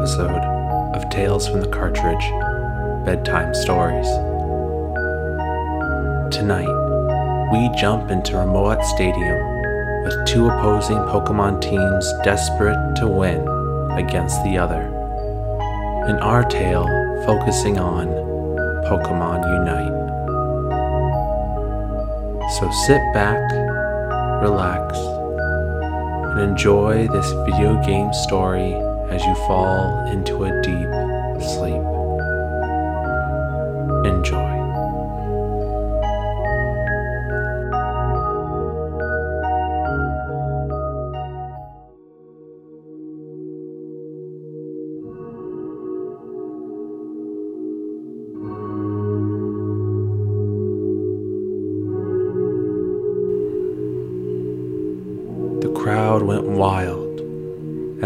episode of Tales from the Cartridge Bedtime Stories. Tonight, we jump into Remoat Stadium with two opposing Pokemon teams desperate to win against the other. In our tale, focusing on Pokemon Unite. So sit back, relax, and enjoy this video game story as you fall into a deep sleep. Enjoy.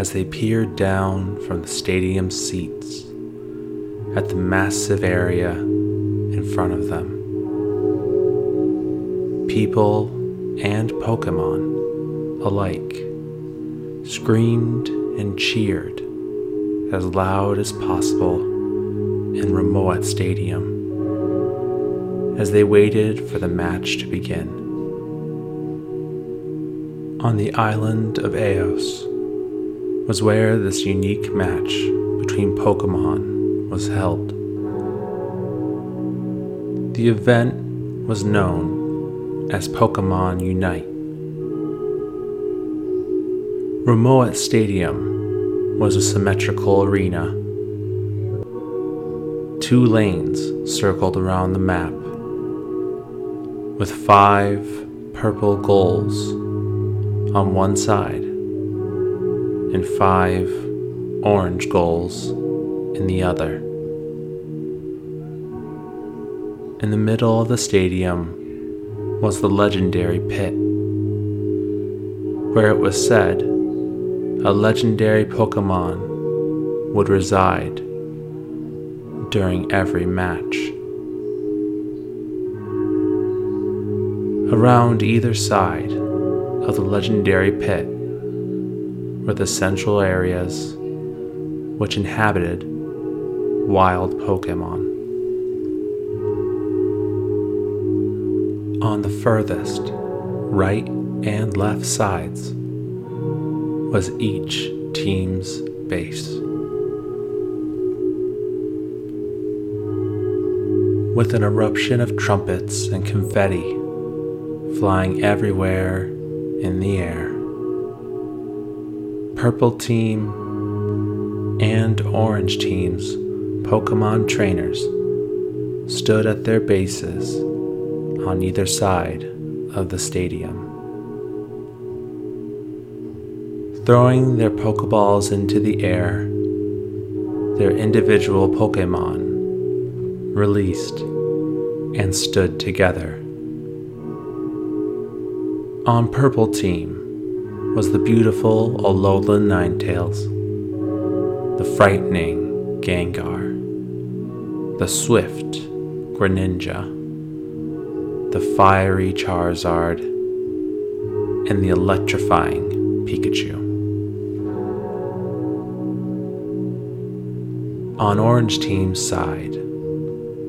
As they peered down from the stadium seats at the massive area in front of them. People and Pokemon alike screamed and cheered as loud as possible in Remoat Stadium as they waited for the match to begin. On the island of Eos was where this unique match between Pokemon was held. The event was known as Pokemon Unite. Remoat Stadium was a symmetrical arena. Two lanes circled around the map, with five purple goals on one side and five orange goals in the other. In the middle of the stadium was the legendary pit, where it was said a legendary Pokemon would reside during every match. Around either side of the legendary pit were the central areas which inhabited wild Pokemon. On the furthest right and left sides was each team's base. With an eruption of trumpets and confetti flying everywhere in the air. Purple team and orange team's Pokemon trainers stood at their bases on either side of the stadium. Throwing their Pokeballs into the air, their individual Pokemon released and stood together. On Purple Team was the beautiful Alolan Ninetales, the frightening Gengar, the swift Greninja, the fiery Charizard, and the electrifying Pikachu. On Orange Team's side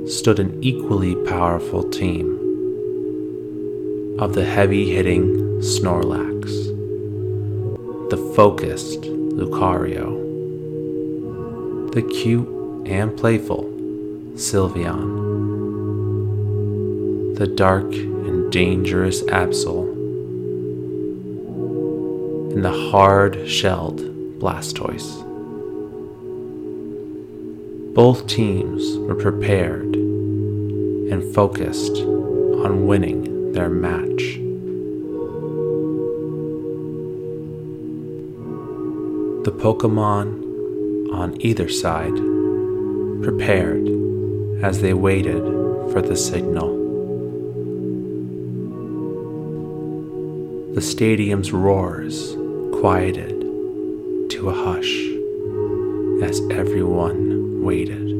stood an equally powerful team of the heavy hitting Snorlax, the focused Lucario, the cute and playful Sylveon, the dark and dangerous Absol, and the hard shelled Blastoise. Both teams were prepared and focused on winning their match. The Pokemon on either side prepared as they waited for the signal. The stadium's roars quieted to a hush as everyone waited.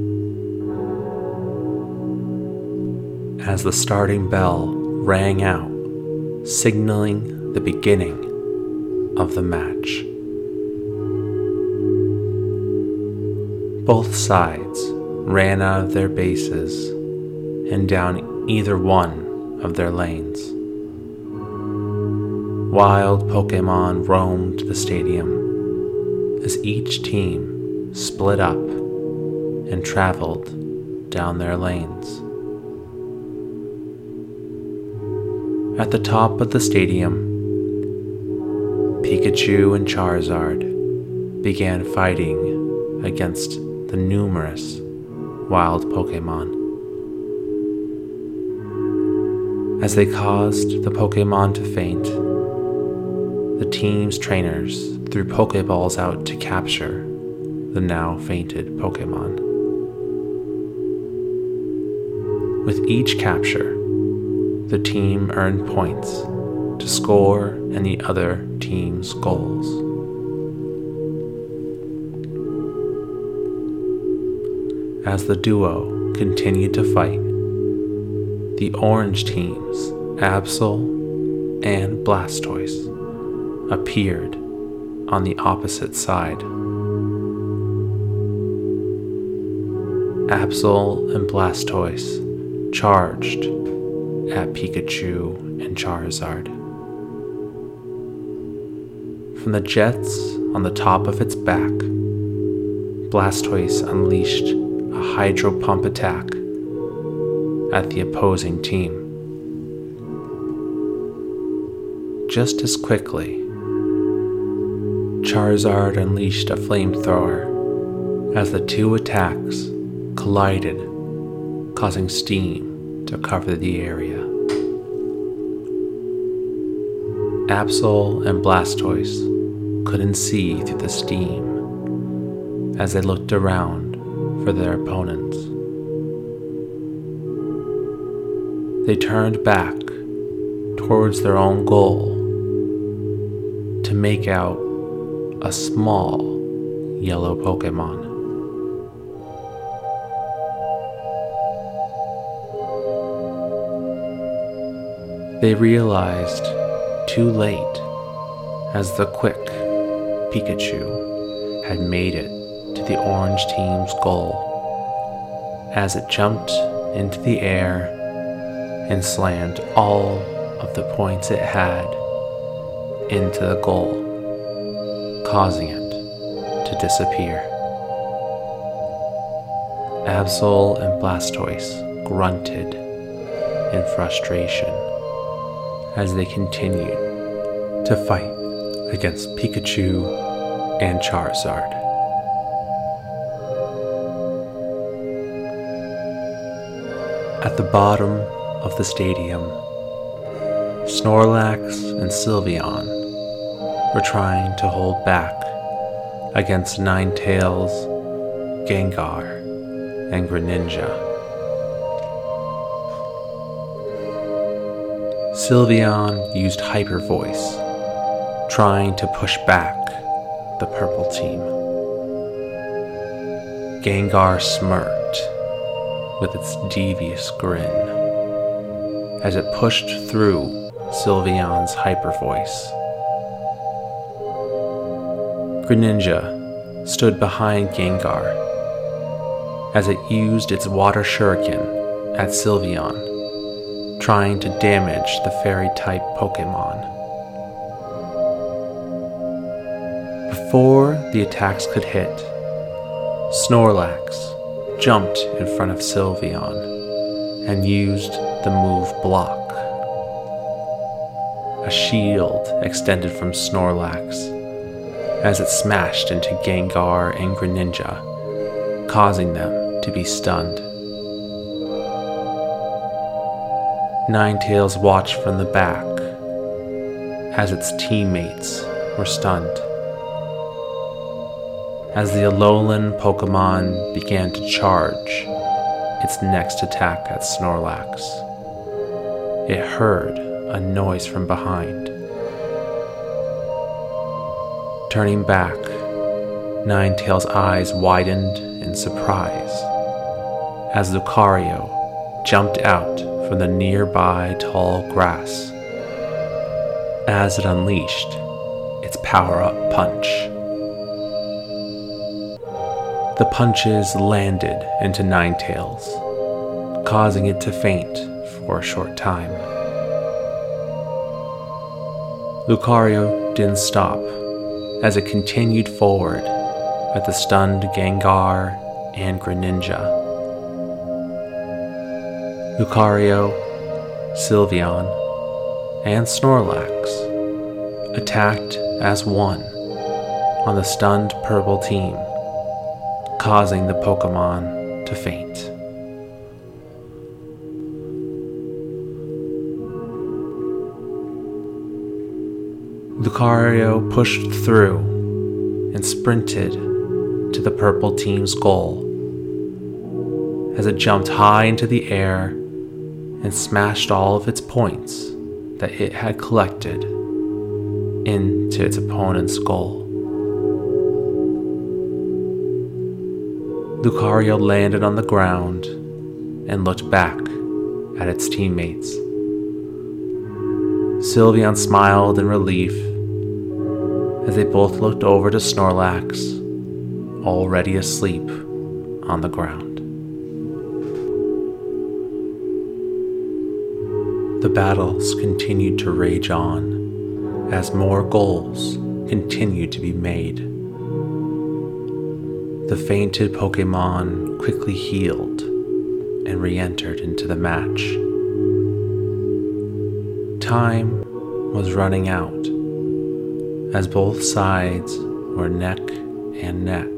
As the starting bell rang out, signaling the beginning of the match. Both sides ran out of their bases and down either one of their lanes. Wild Pokemon roamed the stadium as each team split up and traveled down their lanes. At the top of the stadium, Pikachu and Charizard began fighting against the numerous wild Pokemon. As they caused the Pokemon to faint, the team's trainers threw Pokeballs out to capture the now fainted Pokemon. With each capture, the team earned points to score any other team's goals. As the duo continued to fight, the orange teams, Absol and Blastoise, appeared on the opposite side. Absol and Blastoise charged at Pikachu and Charizard. From the jets on the top of its back, Blastoise unleashed a hydro pump attack at the opposing team. Just as quickly, Charizard unleashed a flamethrower as the two attacks collided, causing steam to cover the area. Absol and Blastoise couldn't see through the steam as they looked around for their opponents. They turned back towards their own goal to make out a small yellow Pokemon. They realized too late as the quick Pikachu had made it to the orange team's goal as it jumped into the air and slammed all of the points it had into the goal, causing it to disappear. Absol and Blastoise grunted in frustration as they continued to fight against Pikachu and Charizard. At the bottom of the stadium, Snorlax and Sylveon were trying to hold back against Ninetales, Gengar, and Greninja. Sylveon used Hyper Voice, trying to push back the purple team. Gengar smirked with its devious grin as it pushed through Sylveon's Hyper Voice. Greninja stood behind Gengar as it used its Water Shuriken at Sylveon trying to damage the fairy type Pokemon. Before the attacks could hit, Snorlax jumped in front of Sylveon and used the move Block. A shield extended from Snorlax as it smashed into Gengar and Greninja, causing them to be stunned. Ninetales watched from the back as its teammates were stunned. As the Alolan Pokemon began to charge its next attack at Snorlax, it heard a noise from behind. Turning back, Ninetales' eyes widened in surprise as Lucario jumped out from the nearby tall grass as it unleashed its power up punch. The punches landed into Ninetales, causing it to faint for a short time. Lucario didn't stop as it continued forward at the stunned Gengar and Greninja. Lucario, Sylveon, and Snorlax attacked as one on the stunned purple team, causing the Pokemon to faint. Lucario pushed through and sprinted to the purple team's goal as it jumped high into the air and smashed all of its points that it had collected into its opponent's goal. Lucario landed on the ground and looked back at its teammates. Sylveon smiled in relief as they both looked over to Snorlax, already asleep on the ground. The battles continued to rage on as more goals continued to be made. The fainted Pokemon quickly healed and re entered into the match. Time was running out as both sides were neck and neck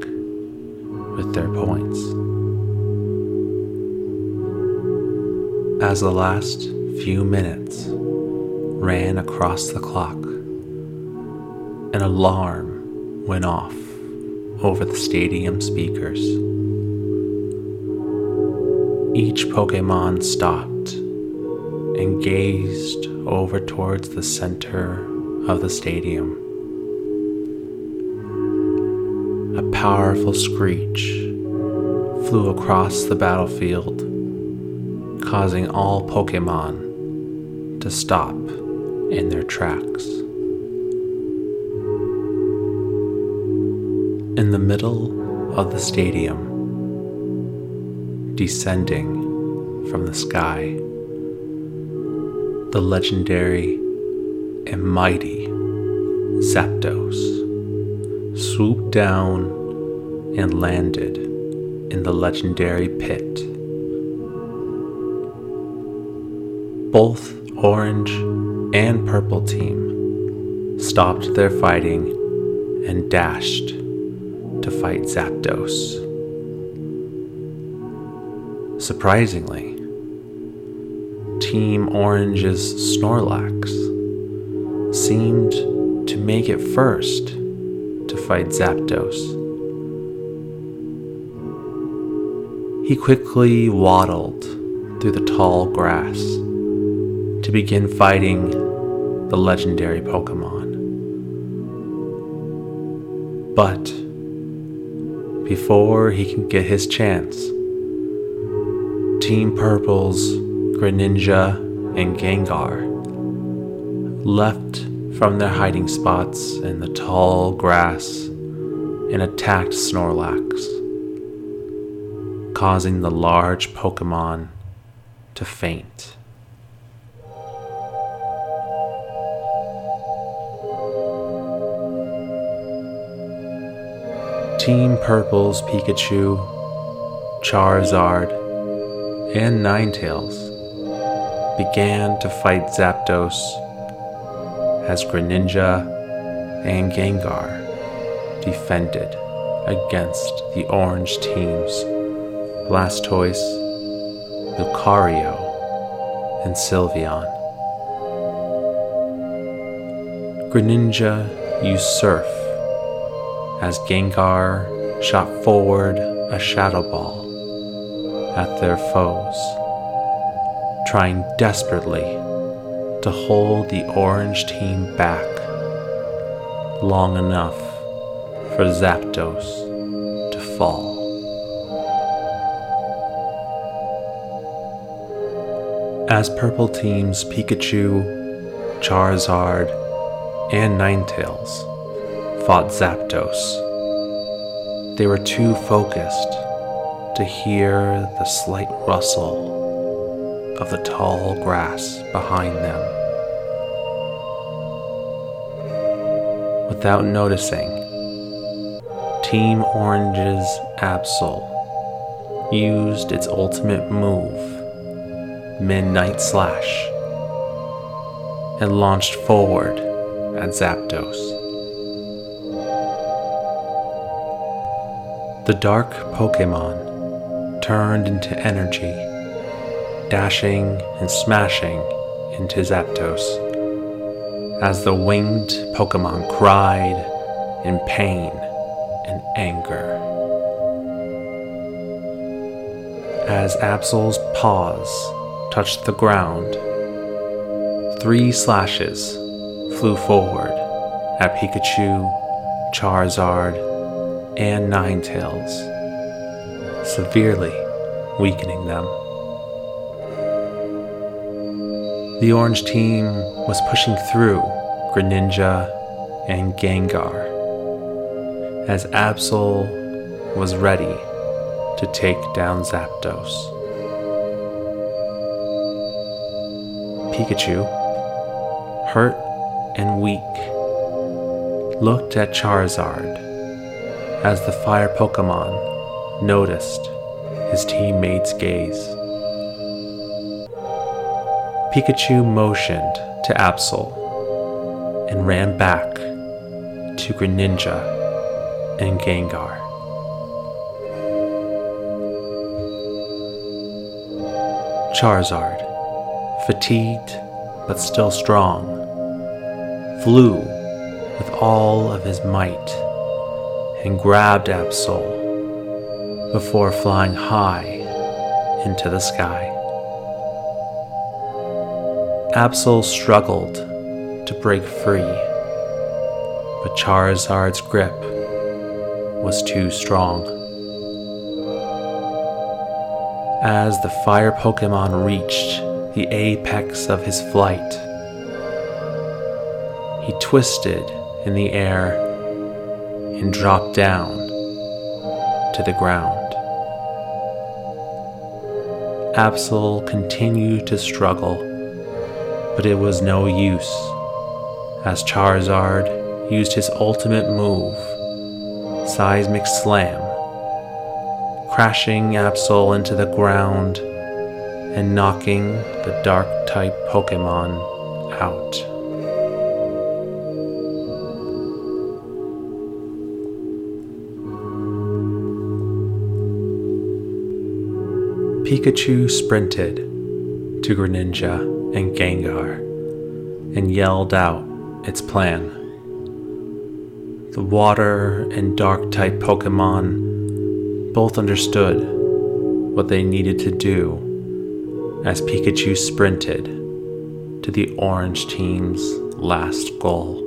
with their points. As the last few minutes ran across the clock, an alarm went off over the stadium speakers. Each Pokemon stopped and gazed over towards the center of the stadium. A powerful screech flew across the battlefield, causing all Pokemon to stop in their tracks. In the middle of the stadium, descending from the sky, the legendary and mighty Zapdos swooped down and landed in the legendary pit. Both orange and purple team stopped their fighting and dashed fight Zapdos. Surprisingly, Team Orange's Snorlax seemed to make it first to fight Zapdos. He quickly waddled through the tall grass to begin fighting the legendary Pokemon. But before he can get his chance, Team Purple's Greninja and Gengar left from their hiding spots in the tall grass and attacked Snorlax, causing the large Pokemon to faint. Team Purple's Pikachu, Charizard, and Ninetales began to fight Zapdos as Greninja and Gengar defended against the orange teams Blastoise, Lucario, and Sylveon. Greninja Surf as Gengar shot forward a Shadow Ball at their foes, trying desperately to hold the orange team back long enough for Zapdos to fall. As purple teams Pikachu, Charizard, and Ninetales fought Zapdos, they were too focused to hear the slight rustle of the tall grass behind them. Without noticing, Team Orange's Absol used its ultimate move, Midnight Slash, and launched forward at Zapdos. The dark Pokemon turned into energy, dashing and smashing into Zapdos as the winged Pokemon cried in pain and anger. As Absol's paws touched the ground, three slashes flew forward at Pikachu, Charizard, and Ninetales, severely weakening them. The orange team was pushing through Greninja and Gengar as Absol was ready to take down Zapdos. Pikachu, hurt and weak, looked at Charizard as the fire Pokemon noticed his teammate's gaze. Pikachu motioned to Absol and ran back to Greninja and Gengar. Charizard, fatigued but still strong, flew with all of his might and grabbed Absol before flying high into the sky. Absol struggled to break free, but Charizard's grip was too strong. As the fire Pokemon reached the apex of his flight, he twisted in the air and dropped down to the ground. Absol continued to struggle, but it was no use as Charizard used his ultimate move, Seismic Slam, crashing Absol into the ground and knocking the dark type Pokemon out. Pikachu sprinted to Greninja and Gengar and yelled out its plan. The water and dark type Pokemon both understood what they needed to do as Pikachu sprinted to the orange team's last goal.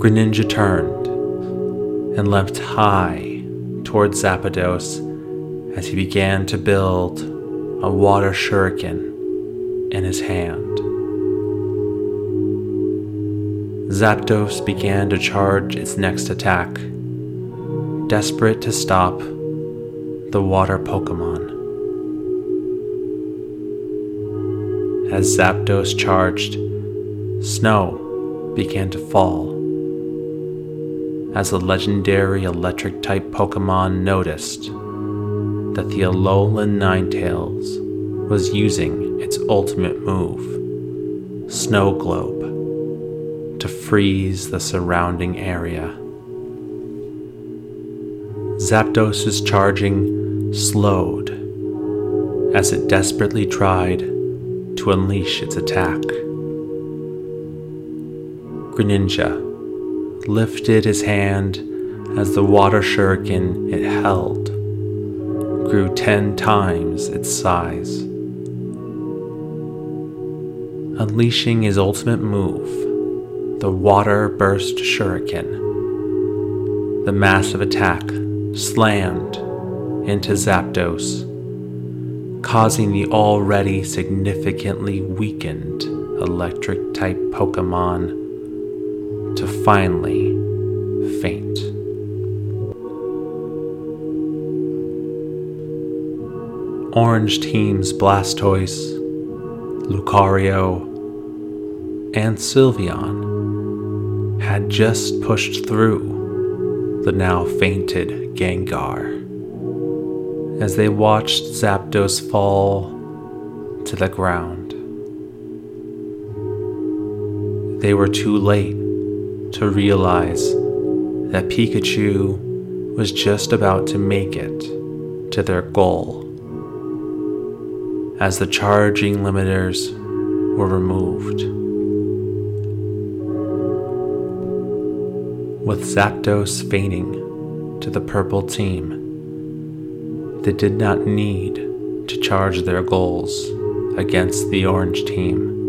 Greninja turned and leapt high towards Zapdos as he began to build a water shuriken in his hand. Zapdos began to charge its next attack, desperate to stop the water Pokemon. As Zapdos charged, snow began to fall as the legendary electric type Pokemon noticed that the Alolan Ninetales was using its ultimate move, Snow Globe, to freeze the surrounding area. Zapdos' charging slowed as it desperately tried to unleash its attack. Greninja lifted his hand as the water shuriken it held grew ten times its size. Unleashing his ultimate move, the water burst shuriken. The massive attack slammed into Zapdos, causing the already significantly weakened electric type Pokemon finally faint. Orange Team's Blastoise, Lucario, and Sylveon had just pushed through the now fainted Gengar as they watched Zapdos fall to the ground. They were too late to realize that Pikachu was just about to make it to their goal as the charging limiters were removed. With Zapdos fainting to the purple team, they did not need to charge their goals against the orange team.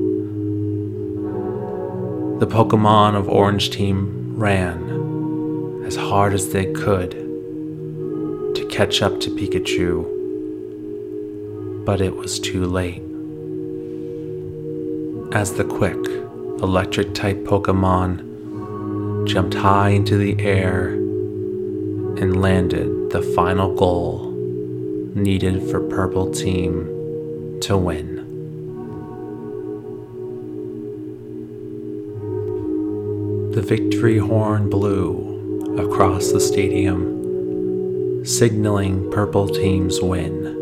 The Pokemon of Orange Team ran as hard as they could to catch up to Pikachu, but it was too late. As the quick electric type Pokemon jumped high into the air and landed the final goal needed for Purple Team to win. The victory horn blew across the stadium, signaling Purple Team's win.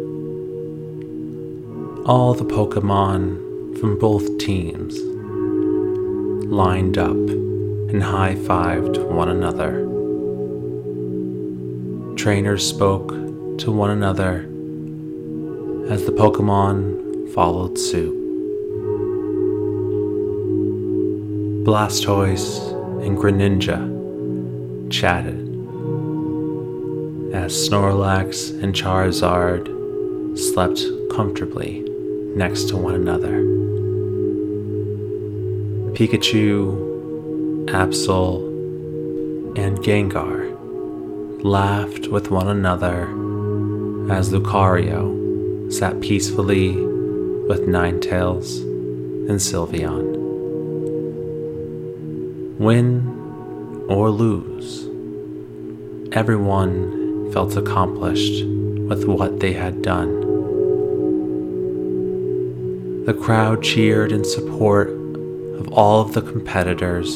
All the Pokemon from both teams lined up and high fived one another. Trainers spoke to one another as the Pokemon followed suit. Blastoise and Greninja chatted as Snorlax and Charizard slept comfortably next to one another. Pikachu, Absol, and Gengar laughed with one another as Lucario sat peacefully with Ninetales and Sylveon. Win or lose, everyone felt accomplished with what they had done. The crowd cheered in support of all of the competitors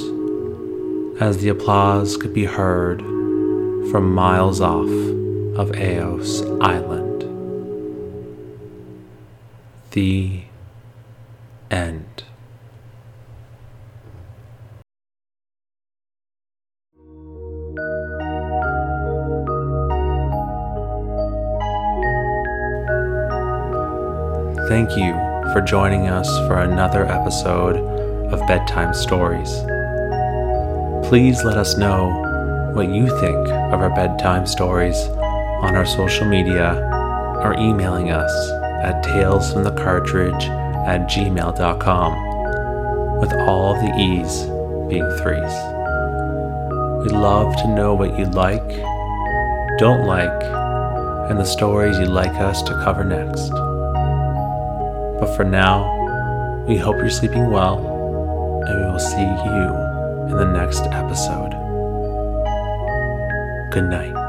as the applause could be heard from miles off of Eos Island. The end. Thank you for joining us for another episode of Bedtime Stories. Please let us know what you think of our bedtime stories on our social media or emailing us at talesfromthecartridge at gmail.com with all the E's being threes. We'd love to know what you like, don't like, and the stories you'd like us to cover next. But for now, we hope you're sleeping well, and we will see you in the next episode. Good night.